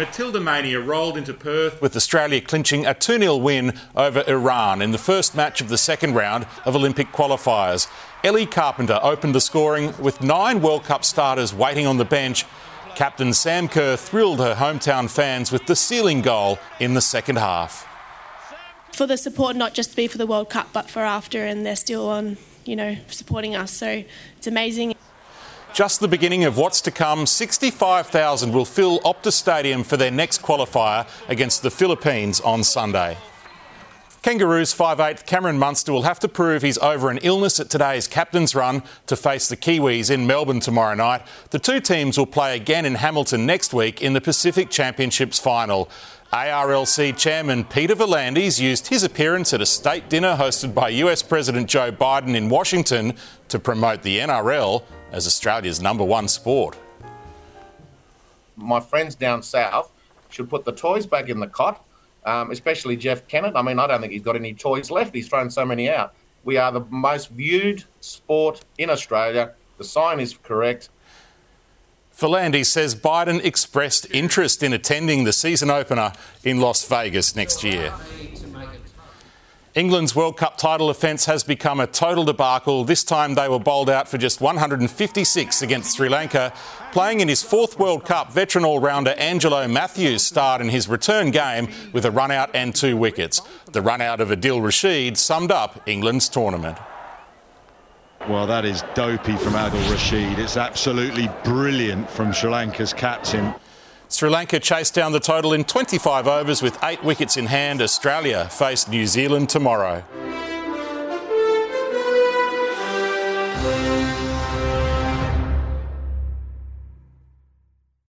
Matilda Mania rolled into Perth with Australia clinching a 2 0 win over Iran in the first match of the second round of Olympic qualifiers. Ellie Carpenter opened the scoring with nine World Cup starters waiting on the bench. Captain Sam Kerr thrilled her hometown fans with the sealing goal in the second half. For the support, not just be for the World Cup, but for after, and they're still on, you know, supporting us. So it's amazing. Just the beginning of what's to come, 65,000 will fill Optus Stadium for their next qualifier against the Philippines on Sunday. Kangaroos 5'8 Cameron Munster will have to prove he's over an illness at today's captain's run to face the Kiwis in Melbourne tomorrow night. The two teams will play again in Hamilton next week in the Pacific Championships final. ARLC chairman Peter V'landys used his appearance at a state dinner hosted by US President Joe Biden in Washington to promote the NRL as Australia's number one sport. My friends down south should put the toys back in the cot um, especially Jeff Kennett. I mean, I don't think he's got any toys left. He's thrown so many out. We are the most viewed sport in Australia. The sign is correct. V'landys says Biden expressed interest in attending the season opener in Las Vegas next year. England's World Cup title offence has become a total debacle. This time they were bowled out for just 156 against Sri Lanka. Playing in his fourth World Cup, veteran all rounder Angelo Mathews starred in his return game with a run out and two wickets. The run out of Adil Rashid summed up England's tournament. Well, that is dopey from Adil Rashid. It's absolutely brilliant from Sri Lanka's captain. Sri Lanka chased down the total in 25 overs with eight wickets in hand. Australia face New Zealand tomorrow.